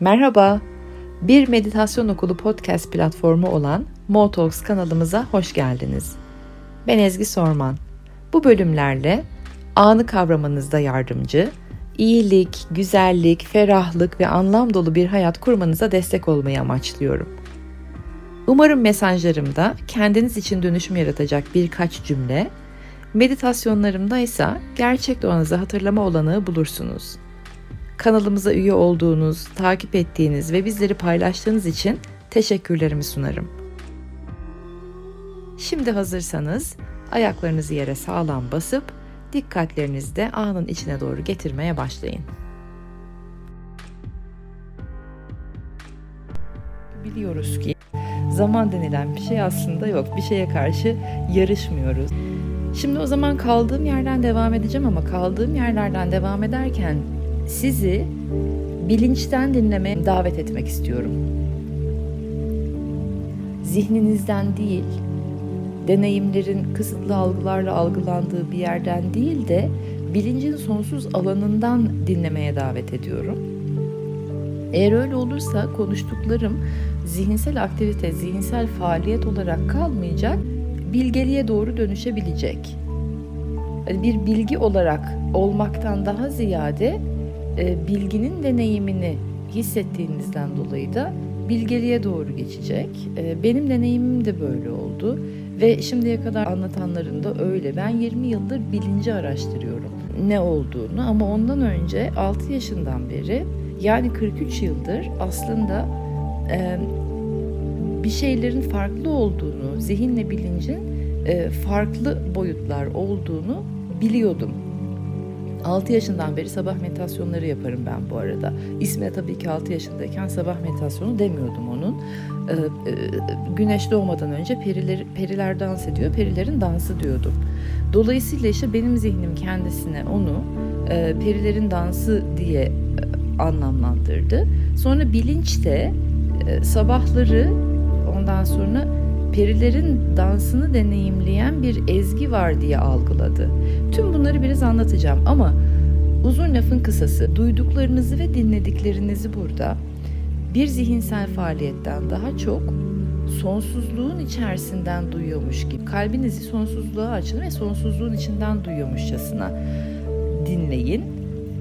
Merhaba, bir meditasyon okulu podcast platformu olan Motalks kanalımıza hoş geldiniz. Ben Ezgi Sorman. Bu bölümlerle anı kavramanızda yardımcı, iyilik, güzellik, ferahlık ve anlam dolu bir hayat kurmanıza destek olmayı amaçlıyorum. Umarım mesajlarımda kendiniz için dönüşüm yaratacak birkaç cümle, meditasyonlarımda ise gerçek doğanızı hatırlama olanağı bulursunuz. Kanalımıza üye olduğunuz, takip ettiğiniz ve bizleri paylaştığınız için teşekkürlerimi sunarım. Şimdi hazırsanız ayaklarınızı yere sağlam basıp dikkatlerinizi de anın içine doğru getirmeye başlayın. Biliyoruz ki zaman denilen bir şey aslında yok. Bir şeye karşı yarışmıyoruz. Şimdi o zaman kaldığım yerden devam edeceğim ama kaldığım yerlerden devam ederken sizi bilinçten dinlemeye davet etmek istiyorum. Zihninizden değil, deneyimlerin kısıtlı algılarla algılandığı bir yerden değil de bilincin sonsuz alanından dinlemeye davet ediyorum. Eğer öyle olursa konuştuklarım zihinsel aktivite, zihinsel faaliyet olarak kalmayacak, bilgeliğe doğru dönüşebilecek. Bir bilgi olarak olmaktan daha ziyade e, bilginin deneyimini hissettiğinizden dolayı da bilgeliğe doğru geçecek. E, benim deneyimim de böyle oldu ve şimdiye kadar anlatanların da öyle. Ben 20 yıldır bilinci araştırıyorum ne olduğunu ama ondan önce 6 yaşından beri yani 43 yıldır aslında e, bir şeylerin farklı olduğunu, zihinle bilincin farklı boyutlar olduğunu biliyordum. 6 yaşından beri sabah meditasyonları yaparım ben bu arada. İsmine tabii ki 6 yaşındayken sabah meditasyonu demiyordum onun. Ee, e, güneş doğmadan önce periler, periler dans ediyor, perilerin dansı diyordum. Dolayısıyla işte benim zihnim kendisine onu e, perilerin dansı diye e, anlamlandırdı. Sonra bilinç de e, sabahları ondan sonra perilerin dansını deneyimleyen bir ezgi var diye algıladı. Tüm bunları biraz anlatacağım ama uzun lafın kısası duyduklarınızı ve dinlediklerinizi burada bir zihinsel faaliyetten daha çok sonsuzluğun içerisinden duyuyormuş gibi kalbinizi sonsuzluğa açın ve sonsuzluğun içinden duyuyormuşçasına dinleyin.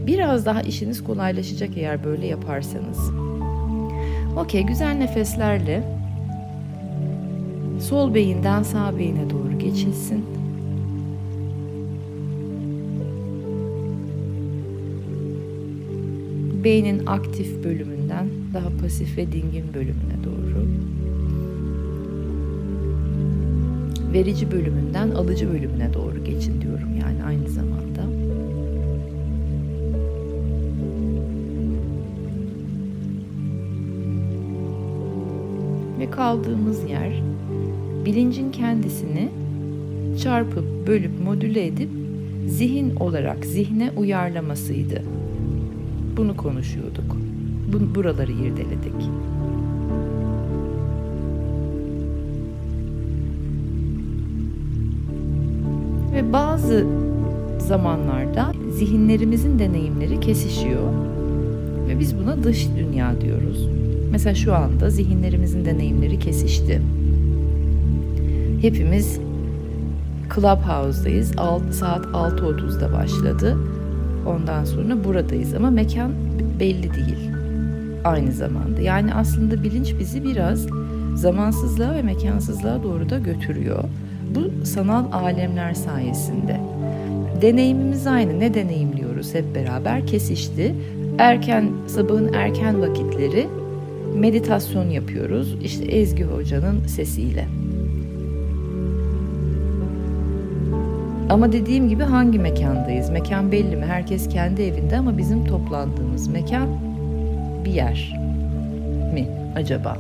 Biraz daha işiniz kolaylaşacak eğer böyle yaparsanız. Okey güzel nefeslerle sol beyinden sağ beyine doğru geçilsin. Beynin aktif bölümünden daha pasif ve dingin bölümüne doğru. Verici bölümünden alıcı bölümüne doğru geçin diyorum yani aynı zamanda. Ve kaldığımız yer bilincin kendisini çarpıp, bölüp, modüle edip zihin olarak zihne uyarlamasıydı. Bunu konuşuyorduk. Bu, buraları irdeledik. Ve bazı zamanlarda zihinlerimizin deneyimleri kesişiyor ve biz buna dış dünya diyoruz. Mesela şu anda zihinlerimizin deneyimleri kesişti. Hepimiz Clubhouse'dayız. Saat 6.30'da başladı. Ondan sonra buradayız ama mekan belli değil. Aynı zamanda. Yani aslında bilinç bizi biraz zamansızlığa ve mekansızlığa doğru da götürüyor. Bu sanal alemler sayesinde. Deneyimimiz aynı. Ne deneyimliyoruz hep beraber? Kesişti. Erken, sabahın erken vakitleri meditasyon yapıyoruz. İşte Ezgi Hoca'nın sesiyle. Ama dediğim gibi hangi mekandayız? Mekan belli mi? Herkes kendi evinde ama bizim toplandığımız mekan bir yer mi acaba?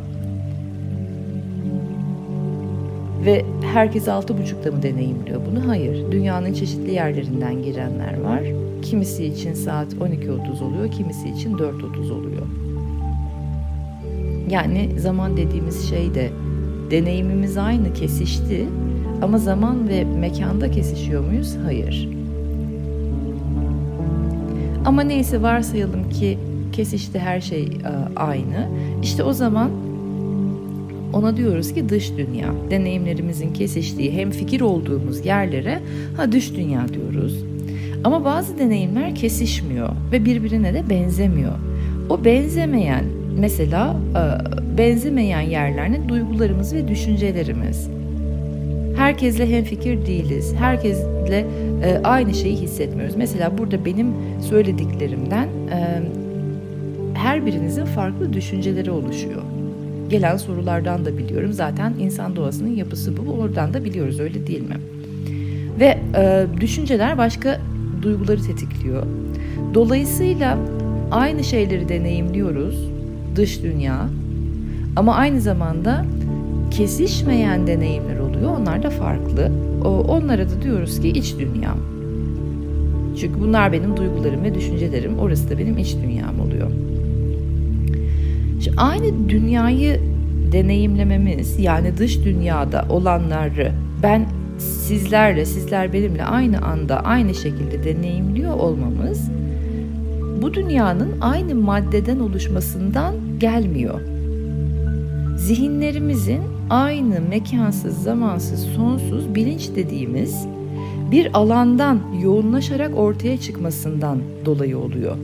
Ve herkes altı buçukta mı deneyimliyor bunu? Hayır. Dünyanın çeşitli yerlerinden girenler var. Kimisi için saat 12.30 oluyor, kimisi için 4.30 oluyor. Yani zaman dediğimiz şey de deneyimimiz aynı kesişti ama zaman ve mekanda kesişiyor muyuz? Hayır. Ama neyse varsayalım ki kesişti her şey e, aynı. İşte o zaman ona diyoruz ki dış dünya. Deneyimlerimizin kesiştiği hem fikir olduğumuz yerlere ha dış dünya diyoruz. Ama bazı deneyimler kesişmiyor ve birbirine de benzemiyor. O benzemeyen mesela e, benzemeyen yerler ne? Duygularımız ve düşüncelerimiz. Herkesle hemfikir değiliz. Herkesle e, aynı şeyi hissetmiyoruz. Mesela burada benim söylediklerimden e, her birinizin farklı düşünceleri oluşuyor. Gelen sorulardan da biliyorum. Zaten insan doğasının yapısı bu. Oradan da biliyoruz öyle değil mi? Ve e, düşünceler başka duyguları tetikliyor. Dolayısıyla aynı şeyleri deneyimliyoruz dış dünya ama aynı zamanda kesişmeyen deneyimler oluyor. Onlar da farklı. Onlara da diyoruz ki iç dünya. Çünkü bunlar benim duygularım ve düşüncelerim. Orası da benim iç dünyam oluyor. Şimdi aynı dünyayı deneyimlememiz yani dış dünyada olanları ben sizlerle, sizler benimle aynı anda aynı şekilde deneyimliyor olmamız bu dünyanın aynı maddeden oluşmasından gelmiyor. Zihinlerimizin aynı mekansız, zamansız, sonsuz bilinç dediğimiz bir alandan yoğunlaşarak ortaya çıkmasından dolayı oluyor.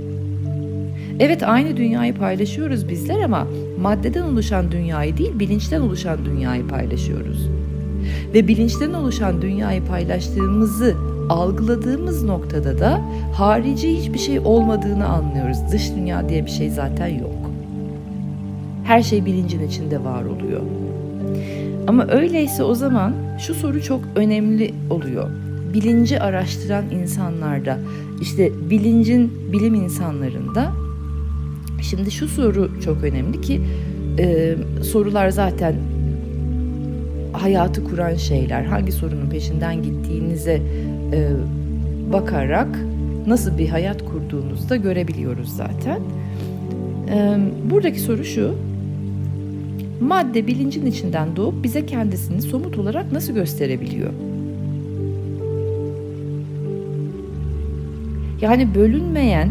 Evet aynı dünyayı paylaşıyoruz bizler ama maddeden oluşan dünyayı değil bilinçten oluşan dünyayı paylaşıyoruz. Ve bilinçten oluşan dünyayı paylaştığımızı algıladığımız noktada da harici hiçbir şey olmadığını anlıyoruz. Dış dünya diye bir şey zaten yok. Her şey bilincin içinde var oluyor. Ama öyleyse o zaman şu soru çok önemli oluyor. Bilinci araştıran insanlarda, işte bilincin bilim insanlarında şimdi şu soru çok önemli ki e, sorular zaten hayatı kuran şeyler. Hangi sorunun peşinden gittiğinize e, bakarak nasıl bir hayat kurduğunuzu da görebiliyoruz zaten. E, buradaki soru şu. Madde bilincin içinden doğup bize kendisini somut olarak nasıl gösterebiliyor? Yani bölünmeyen,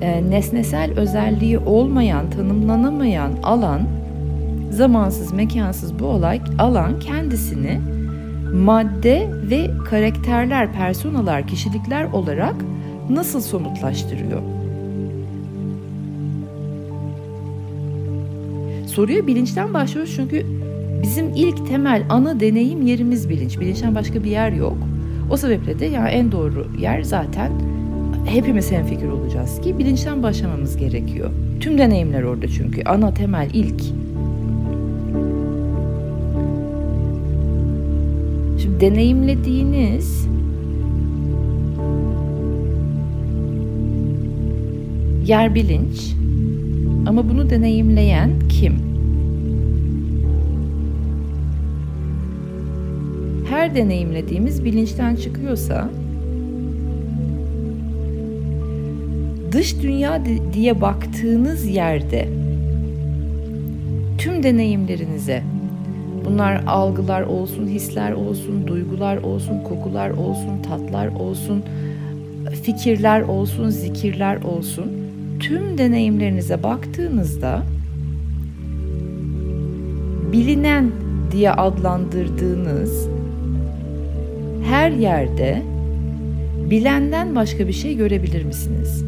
e, nesnesel özelliği olmayan, tanımlanamayan alan, zamansız, mekansız bu olay alan kendisini madde ve karakterler, personalar, kişilikler olarak nasıl somutlaştırıyor? Soruya bilinçten başlıyoruz çünkü bizim ilk temel ana deneyim yerimiz bilinç. Bilinçten başka bir yer yok. O sebeple de ya en doğru yer zaten hepimiz hemfikir olacağız ki bilinçten başlamamız gerekiyor. Tüm deneyimler orada çünkü ana temel ilk Şimdi deneyimlediğiniz yer bilinç ama bunu deneyimleyen kim? Her deneyimlediğimiz bilinçten çıkıyorsa dış dünya diye baktığınız yerde tüm deneyimlerinize Bunlar algılar olsun, hisler olsun, duygular olsun, kokular olsun, tatlar olsun, fikirler olsun, zikirler olsun. Tüm deneyimlerinize baktığınızda bilinen diye adlandırdığınız her yerde bilenden başka bir şey görebilir misiniz?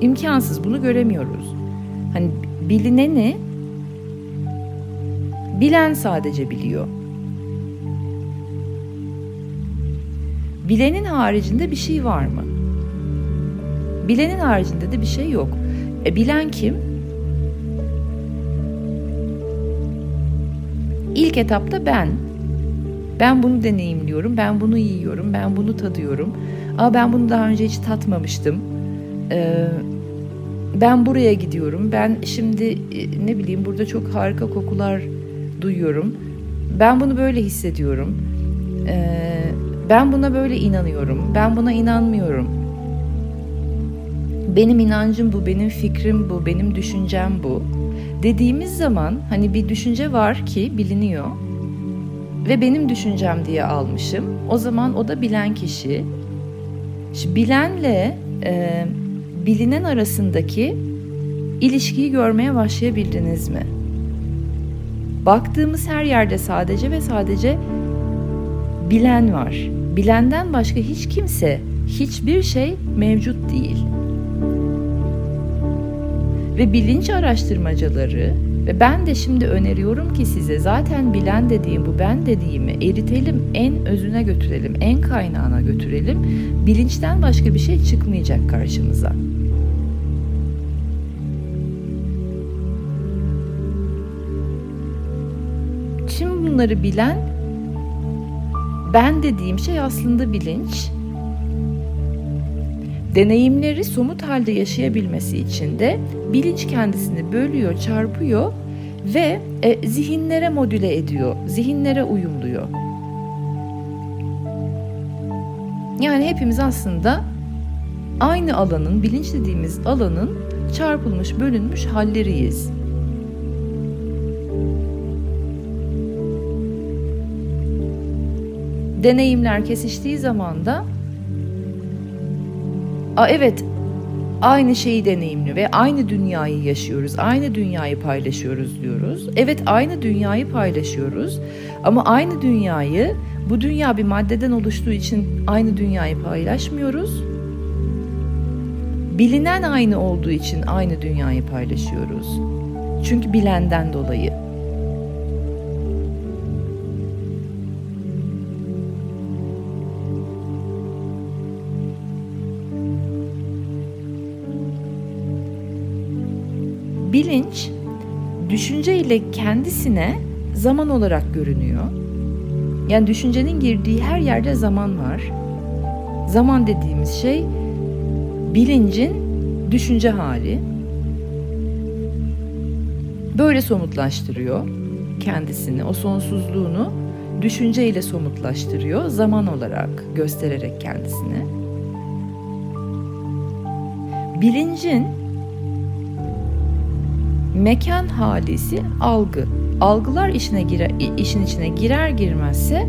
İmkansız bunu göremiyoruz. Hani bilineni bilen sadece biliyor. Bilenin haricinde bir şey var mı? Bilenin haricinde de bir şey yok. E, bilen kim? İlk etapta ben. Ben bunu deneyimliyorum, ben bunu yiyorum, ben bunu tadıyorum. Ama ben bunu daha önce hiç tatmamıştım. Ee, ben buraya gidiyorum. Ben şimdi e, ne bileyim burada çok harika kokular duyuyorum. Ben bunu böyle hissediyorum. Ee, ben buna böyle inanıyorum. Ben buna inanmıyorum. Benim inancım bu, benim fikrim bu, benim düşüncem bu. Dediğimiz zaman hani bir düşünce var ki biliniyor ve benim düşüncem diye almışım. O zaman o da bilen kişi. Şimdi bilenle e, bilinen arasındaki ilişkiyi görmeye başlayabildiniz mi? Baktığımız her yerde sadece ve sadece bilen var. Bilenden başka hiç kimse, hiçbir şey mevcut değil. Ve bilinç araştırmacıları ve ben de şimdi öneriyorum ki size zaten bilen dediğim bu ben dediğimi eritelim, en özüne götürelim, en kaynağına götürelim. Bilinçten başka bir şey çıkmayacak karşımıza. Şimdi bunları bilen ben dediğim şey aslında bilinç. Deneyimleri somut halde yaşayabilmesi için de bilinç kendisini bölüyor, çarpıyor ve e, zihinlere modüle ediyor, zihinlere uyumluyor. Yani hepimiz aslında aynı alanın, bilinç dediğimiz alanın çarpılmış, bölünmüş halleriyiz. Deneyimler kesiştiği zaman da Aa, evet aynı şeyi deneyimliyor ve aynı dünyayı yaşıyoruz, aynı dünyayı paylaşıyoruz diyoruz. Evet aynı dünyayı paylaşıyoruz ama aynı dünyayı bu dünya bir maddeden oluştuğu için aynı dünyayı paylaşmıyoruz. Bilinen aynı olduğu için aynı dünyayı paylaşıyoruz. Çünkü bilenden dolayı. Düşünce ile kendisine zaman olarak görünüyor. Yani düşüncenin girdiği her yerde zaman var. Zaman dediğimiz şey bilincin düşünce hali. Böyle somutlaştırıyor kendisini, o sonsuzluğunu düşünce ile somutlaştırıyor, zaman olarak göstererek kendisini. Bilincin mekan halisi algı. Algılar işine girer, işin içine girer girmezse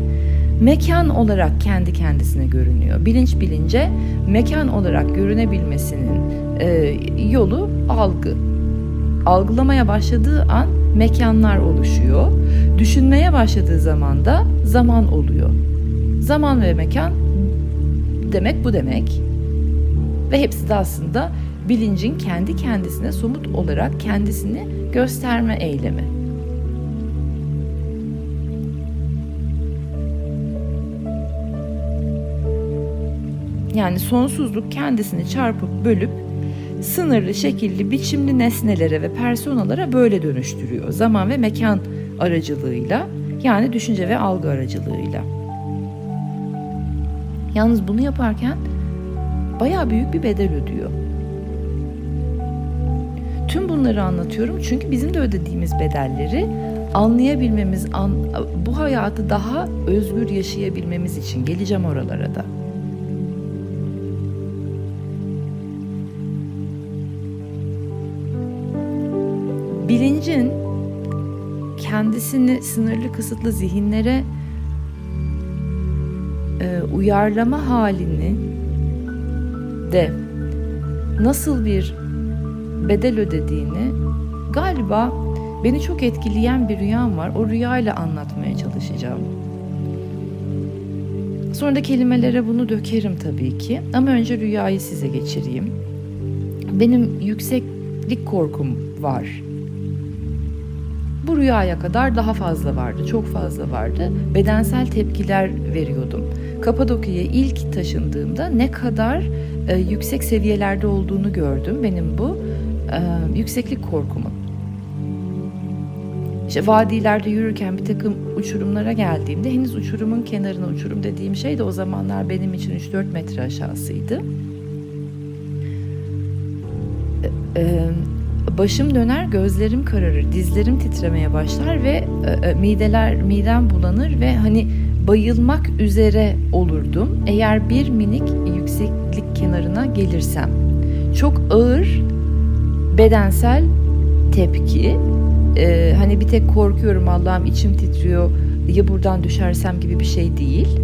mekan olarak kendi kendisine görünüyor. Bilinç bilince mekan olarak görünebilmesinin e, yolu algı. Algılamaya başladığı an mekanlar oluşuyor. Düşünmeye başladığı zaman da zaman oluyor. Zaman ve mekan demek bu demek. Ve hepsi de aslında bilincin kendi kendisine somut olarak kendisini gösterme eylemi. Yani sonsuzluk kendisini çarpıp bölüp sınırlı, şekilli, biçimli nesnelere ve personalara böyle dönüştürüyor. Zaman ve mekan aracılığıyla yani düşünce ve algı aracılığıyla. Yalnız bunu yaparken bayağı büyük bir bedel ödüyor. Tüm bunları anlatıyorum çünkü bizim de ödediğimiz bedelleri anlayabilmemiz, an, bu hayatı daha özgür yaşayabilmemiz için geleceğim oralara da. Bilincin kendisini sınırlı kısıtlı zihinlere e, uyarlama halini de nasıl bir bedel ödediğini galiba beni çok etkileyen bir rüyam var. O rüyayla anlatmaya çalışacağım. Sonra da kelimelere bunu dökerim tabii ki. Ama önce rüyayı size geçireyim. Benim yükseklik korkum var. Bu rüyaya kadar daha fazla vardı, çok fazla vardı. Bedensel tepkiler veriyordum. Kapadokya'ya ilk taşındığımda ne kadar e, yüksek seviyelerde olduğunu gördüm benim bu e, yükseklik korkumu. İşte vadilerde yürürken bir takım uçurumlara geldiğimde henüz uçurumun kenarına uçurum dediğim şey de o zamanlar benim için 3-4 metre aşağısıydı. Ee, başım döner, gözlerim kararır, dizlerim titremeye başlar ve e, mideler midem bulanır ve hani bayılmak üzere olurdum eğer bir minik yükseklik kenarına gelirsem. Çok ağır bedensel tepki. Ee, hani bir tek korkuyorum Allah'ım içim titriyor ya buradan düşersem gibi bir şey değil.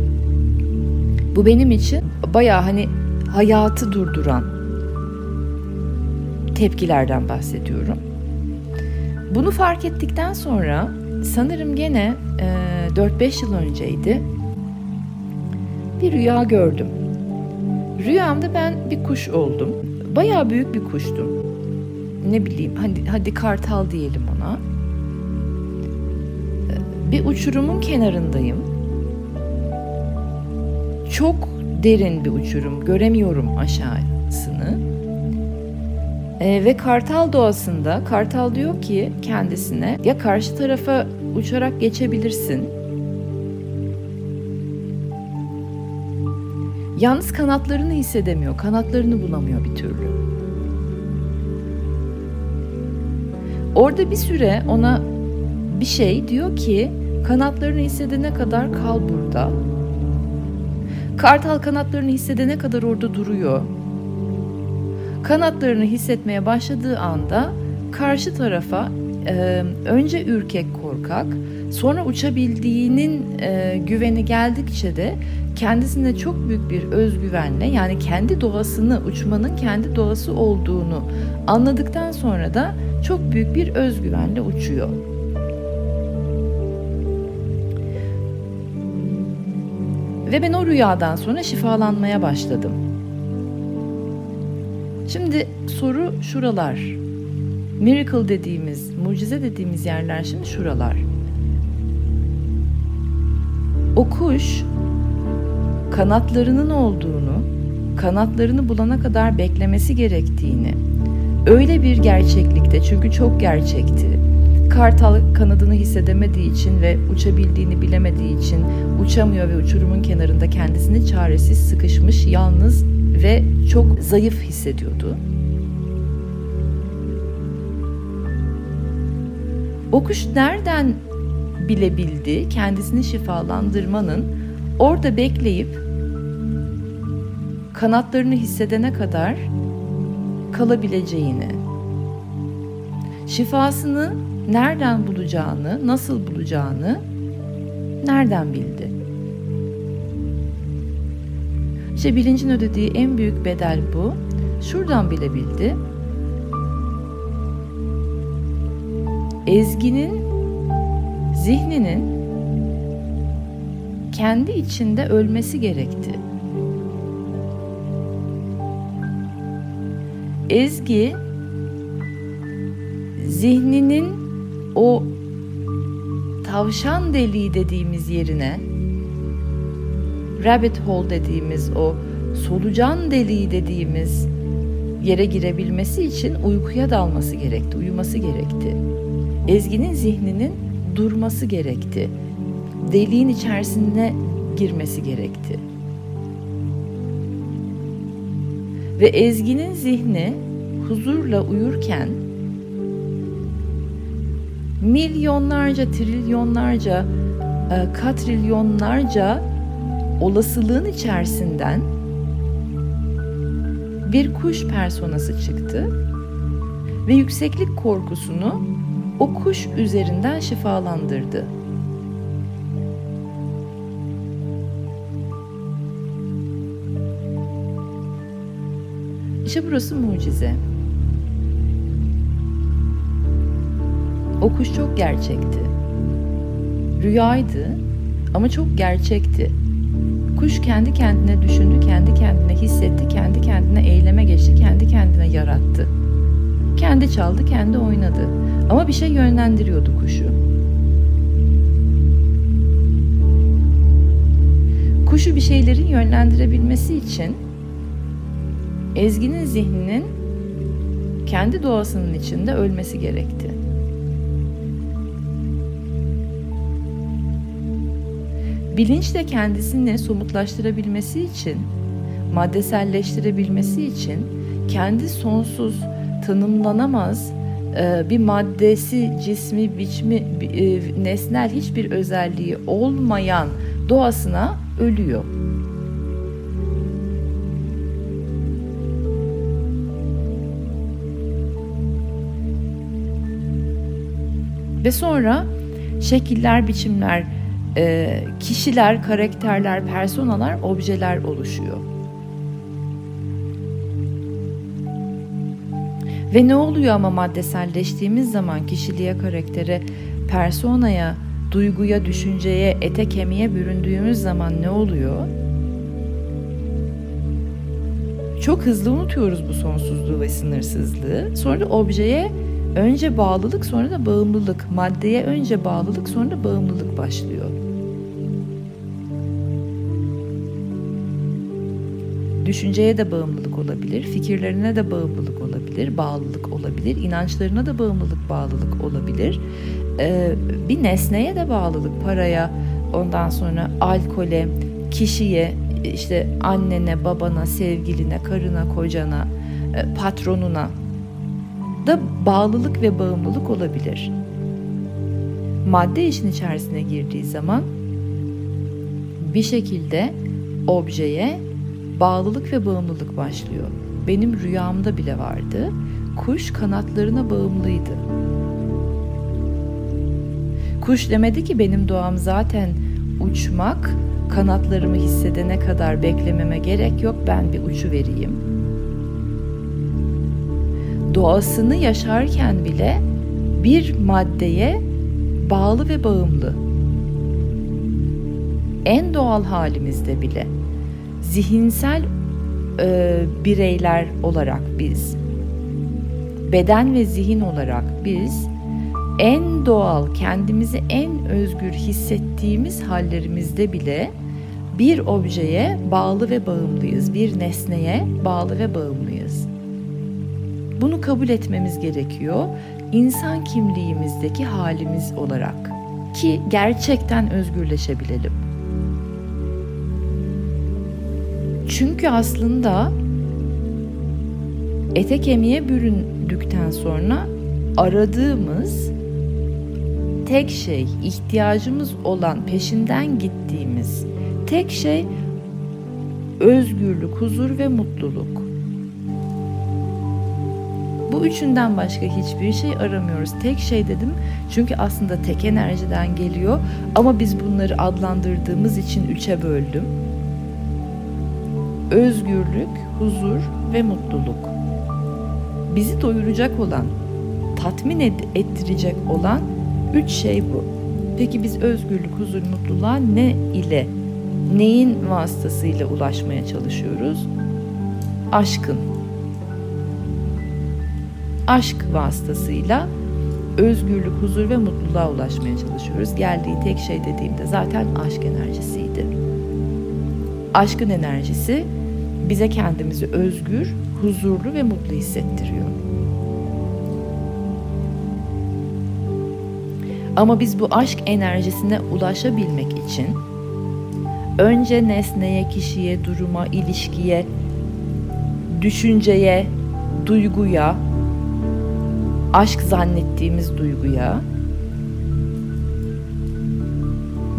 Bu benim için baya hani hayatı durduran tepkilerden bahsediyorum. Bunu fark ettikten sonra sanırım gene e, 4-5 yıl önceydi bir rüya gördüm. Rüyamda ben bir kuş oldum. Bayağı büyük bir kuştum. Ne bileyim hadi, hadi kartal diyelim ona. Bir uçurumun kenarındayım. Çok derin bir uçurum. Göremiyorum aşağısını. E, ve kartal doğasında kartal diyor ki kendisine ya karşı tarafa uçarak geçebilirsin Yalnız kanatlarını hissedemiyor, kanatlarını bulamıyor bir türlü. Orada bir süre ona bir şey diyor ki kanatlarını hissedene kadar kal burada. Kartal kanatlarını hissedene kadar orada duruyor. Kanatlarını hissetmeye başladığı anda karşı tarafa e, önce ürkek korkak, sonra uçabildiğinin e, güveni geldikçe de kendisine çok büyük bir özgüvenle yani kendi doğasını uçmanın kendi doğası olduğunu anladıktan sonra da çok büyük bir özgüvenle uçuyor. Ve ben o rüyadan sonra şifalanmaya başladım. Şimdi soru şuralar. Miracle dediğimiz, mucize dediğimiz yerler şimdi şuralar. O kuş kanatlarının olduğunu, kanatlarını bulana kadar beklemesi gerektiğini, öyle bir gerçeklikte çünkü çok gerçekti. Kartal kanadını hissedemediği için ve uçabildiğini bilemediği için uçamıyor ve uçurumun kenarında kendisini çaresiz, sıkışmış, yalnız ve çok zayıf hissediyordu. O kuş nereden bilebildi kendisini şifalandırmanın orada bekleyip kanatlarını hissedene kadar kalabileceğini, şifasını nereden bulacağını, nasıl bulacağını nereden bildi? İşte bilincin ödediği en büyük bedel bu. Şuradan bilebildi. Ezgi'nin zihninin kendi içinde ölmesi gerekti. Ezgi zihninin o tavşan deliği dediğimiz yerine rabbit hole dediğimiz o solucan deliği dediğimiz yere girebilmesi için uykuya dalması gerekti, uyuması gerekti. Ezgi'nin zihninin durması gerekti. Deliğin içerisine girmesi gerekti. Ve Ezgi'nin zihni huzurla uyurken milyonlarca, trilyonlarca, e, katrilyonlarca olasılığın içerisinden bir kuş personası çıktı ve yükseklik korkusunu o kuş üzerinden şifalandırdı. İşte burası mucize. O kuş çok gerçekti. Rüyaydı ama çok gerçekti. Kuş kendi kendine düşündü, kendi kendine hissetti, kendi kendine eyleme geçti, kendi kendine yarattı. Kendi çaldı, kendi oynadı. Ama bir şey yönlendiriyordu kuşu. Kuşu bir şeylerin yönlendirebilmesi için Ezgi'nin zihninin kendi doğasının içinde ölmesi gerekti. Bilinç de kendisini somutlaştırabilmesi için, maddeselleştirebilmesi için kendi sonsuz, tanımlanamaz e, bir maddesi, cismi, biçmi, e, nesnel hiçbir özelliği olmayan doğasına ölüyor. Ve sonra şekiller, biçimler, e, kişiler, karakterler, personalar, objeler oluşuyor. Ve ne oluyor ama maddeselleştiğimiz zaman kişiliğe, karaktere, personaya, duyguya, düşünceye, ete, kemiğe büründüğümüz zaman ne oluyor? Çok hızlı unutuyoruz bu sonsuzluğu ve sınırsızlığı. Sonra objeye önce bağlılık sonra da bağımlılık, maddeye önce bağlılık sonra da bağımlılık başlıyor. Düşünceye de bağımlılık olabilir, fikirlerine de bağımlılık olabilir, bağlılık olabilir, inançlarına da bağımlılık, bağlılık olabilir. Ee, bir nesneye de bağlılık, paraya, ondan sonra alkole, kişiye, işte annene, babana, sevgiline, karına, kocana, e, patronuna da bağlılık ve bağımlılık olabilir. Madde işin içerisine girdiği zaman bir şekilde objeye bağlılık ve bağımlılık başlıyor. Benim rüyamda bile vardı. Kuş kanatlarına bağımlıydı. Kuş demedi ki benim doğam zaten uçmak, kanatlarımı hissedene kadar beklememe gerek yok ben bir uçu vereyim. Doğasını yaşarken bile bir maddeye bağlı ve bağımlı. En doğal halimizde bile zihinsel e, bireyler olarak biz, beden ve zihin olarak biz en doğal, kendimizi en özgür hissettiğimiz hallerimizde bile bir objeye bağlı ve bağımlıyız, bir nesneye bağlı ve bağımlıyız. Bunu kabul etmemiz gerekiyor insan kimliğimizdeki halimiz olarak ki gerçekten özgürleşebilelim. Çünkü aslında ete kemiğe büründükten sonra aradığımız tek şey, ihtiyacımız olan, peşinden gittiğimiz tek şey özgürlük, huzur ve mutluluk. Bu üçünden başka hiçbir şey aramıyoruz. Tek şey dedim çünkü aslında tek enerjiden geliyor ama biz bunları adlandırdığımız için üçe böldüm özgürlük, huzur ve mutluluk. Bizi doyuracak olan, tatmin ettirecek olan üç şey bu. Peki biz özgürlük, huzur, mutluluğa ne ile, neyin vasıtasıyla ulaşmaya çalışıyoruz? Aşkın. Aşk vasıtasıyla özgürlük, huzur ve mutluluğa ulaşmaya çalışıyoruz. Geldiği tek şey dediğimde zaten aşk enerjisiydi. Aşkın enerjisi bize kendimizi özgür, huzurlu ve mutlu hissettiriyor. Ama biz bu aşk enerjisine ulaşabilmek için önce nesneye, kişiye, duruma, ilişkiye, düşünceye, duyguya, aşk zannettiğimiz duyguya,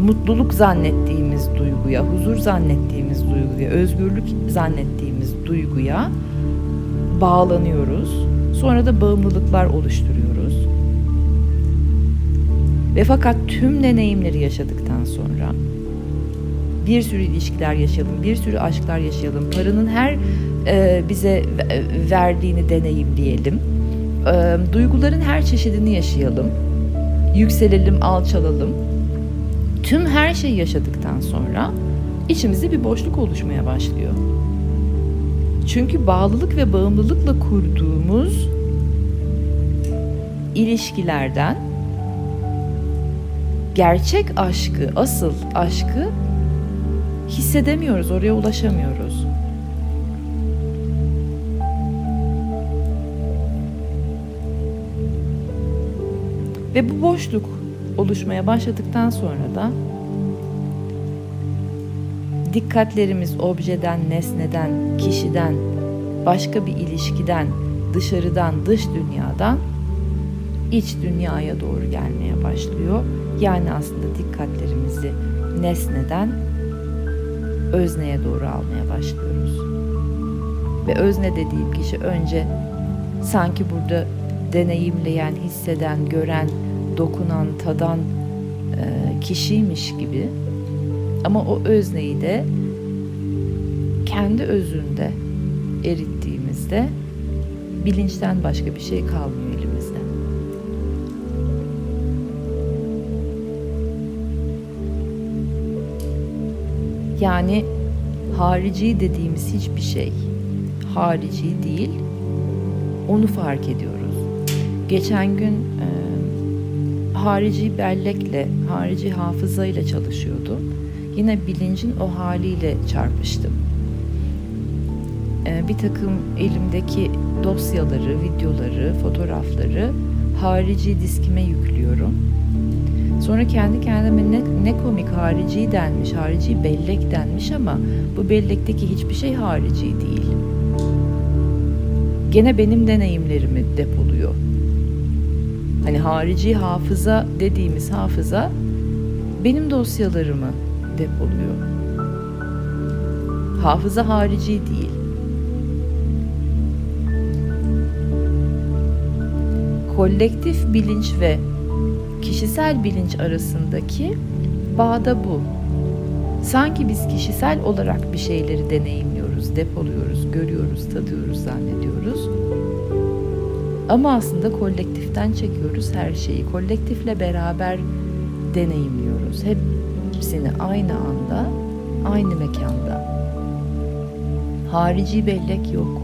mutluluk zannettiğimiz duyguya, huzur zannettiğimiz duyguya, özgürlük zannettiğimiz duyguya bağlanıyoruz. Sonra da bağımlılıklar oluşturuyoruz. Ve fakat tüm deneyimleri yaşadıktan sonra bir sürü ilişkiler yaşayalım, bir sürü aşklar yaşayalım, paranın her e, bize verdiğini deneyimleyelim, e, duyguların her çeşidini yaşayalım, yükselelim, alçalalım Tüm her şeyi yaşadıktan sonra içimizde bir boşluk oluşmaya başlıyor. Çünkü bağlılık ve bağımlılıkla kurduğumuz ilişkilerden gerçek aşkı, asıl aşkı hissedemiyoruz, oraya ulaşamıyoruz. Ve bu boşluk oluşmaya başladıktan sonra da dikkatlerimiz objeden, nesneden, kişiden, başka bir ilişkiden, dışarıdan, dış dünyadan iç dünyaya doğru gelmeye başlıyor. Yani aslında dikkatlerimizi nesneden özneye doğru almaya başlıyoruz. Ve özne dediğim kişi önce sanki burada deneyimleyen, hisseden, gören, dokunan, tadan e, kişiymiş gibi ama o özneyi de kendi özünde erittiğimizde bilinçten başka bir şey kalmıyor elimizde. Yani harici dediğimiz hiçbir şey harici değil. Onu fark ediyoruz. Geçen gün e, harici bellekle, harici hafızayla çalışıyordum. Yine bilincin o haliyle çarpıştım. E, bir takım elimdeki dosyaları, videoları, fotoğrafları harici diskime yüklüyorum. Sonra kendi kendime ne, ne komik harici denmiş, harici bellek denmiş ama bu bellekteki hiçbir şey harici değil. Gene benim deneyimlerimi depoluyor. Hani harici hafıza dediğimiz hafıza benim dosyalarımı depoluyor. Hafıza harici değil. Kolektif bilinç ve kişisel bilinç arasındaki bağda bu. Sanki biz kişisel olarak bir şeyleri deneyimliyoruz, depoluyoruz, görüyoruz, tadıyoruz, zannediyoruz. Ama aslında kolektiften çekiyoruz her şeyi. Kolektifle beraber deneyimliyoruz. Hepsini aynı anda, aynı mekanda. Harici bellek yok.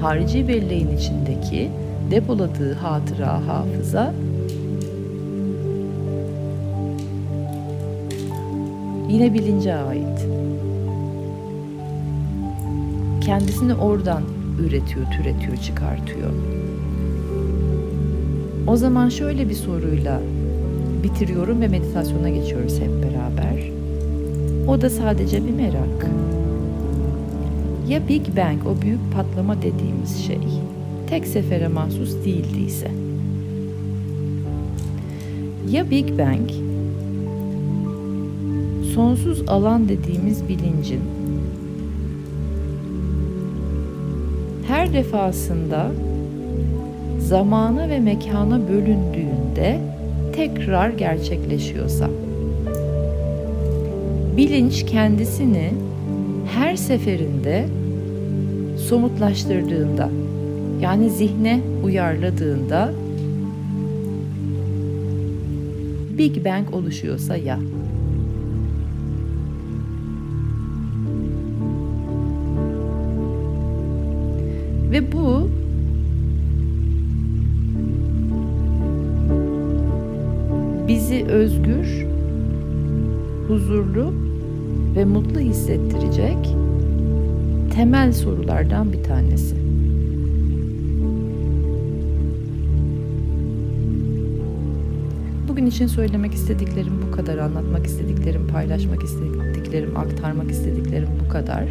Harici belleğin içindeki depoladığı hatıra, hafıza yine bilince ait. Kendisini oradan üretiyor, türetiyor, çıkartıyor. O zaman şöyle bir soruyla bitiriyorum ve meditasyona geçiyoruz hep beraber. O da sadece bir merak. Ya Big Bang, o büyük patlama dediğimiz şey, tek sefere mahsus değildiyse? Ya Big Bang, sonsuz alan dediğimiz bilincin defasında zamana ve mekana bölündüğünde tekrar gerçekleşiyorsa bilinç kendisini her seferinde somutlaştırdığında yani zihne uyarladığında Big Bang oluşuyorsa ya. Hissettirecek temel sorulardan bir tanesi. Bugün için söylemek istediklerim bu kadar, anlatmak istediklerim, paylaşmak istediklerim, aktarmak istediklerim bu kadar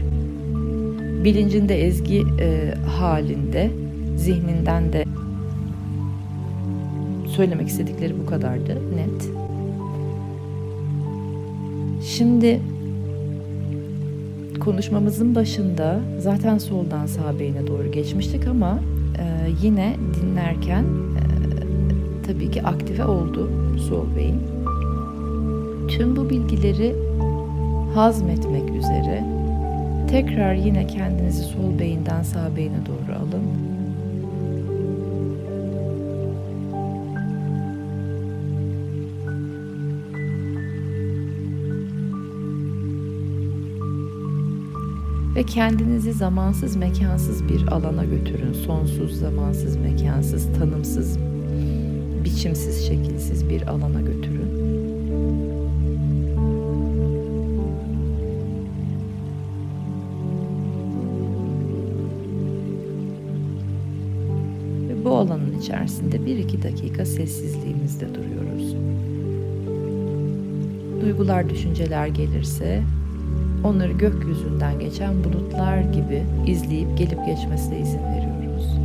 bilincinde ezgi e, halinde, zihninden de söylemek istedikleri bu kadardı net. Şimdi konuşmamızın başında zaten soldan sağ beyne doğru geçmiştik ama e, yine dinlerken e, tabii ki aktive oldu sol beyin. Tüm bu bilgileri hazmetmek üzere Tekrar yine kendinizi sol beyinden sağ beyine doğru Ve kendinizi zamansız mekansız bir alana götürün. Sonsuz, zamansız, mekansız, tanımsız, biçimsiz, şekilsiz bir alana götürün. bu alanın içerisinde bir iki dakika sessizliğimizde duruyoruz. Duygular, düşünceler gelirse onları gökyüzünden geçen bulutlar gibi izleyip gelip geçmesine izin veriyoruz.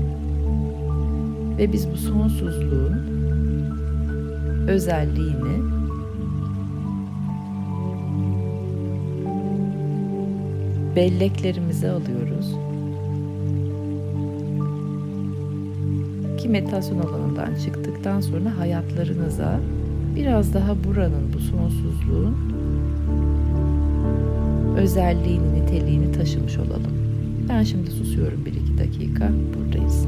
Ve biz bu sonsuzluğun özelliğini belleklerimize alıyoruz ki meditasyon alanından çıktıktan sonra hayatlarınıza biraz daha buranın, bu sonsuzluğun özelliğini, niteliğini taşımış olalım. Ben şimdi susuyorum bir iki dakika buradayız.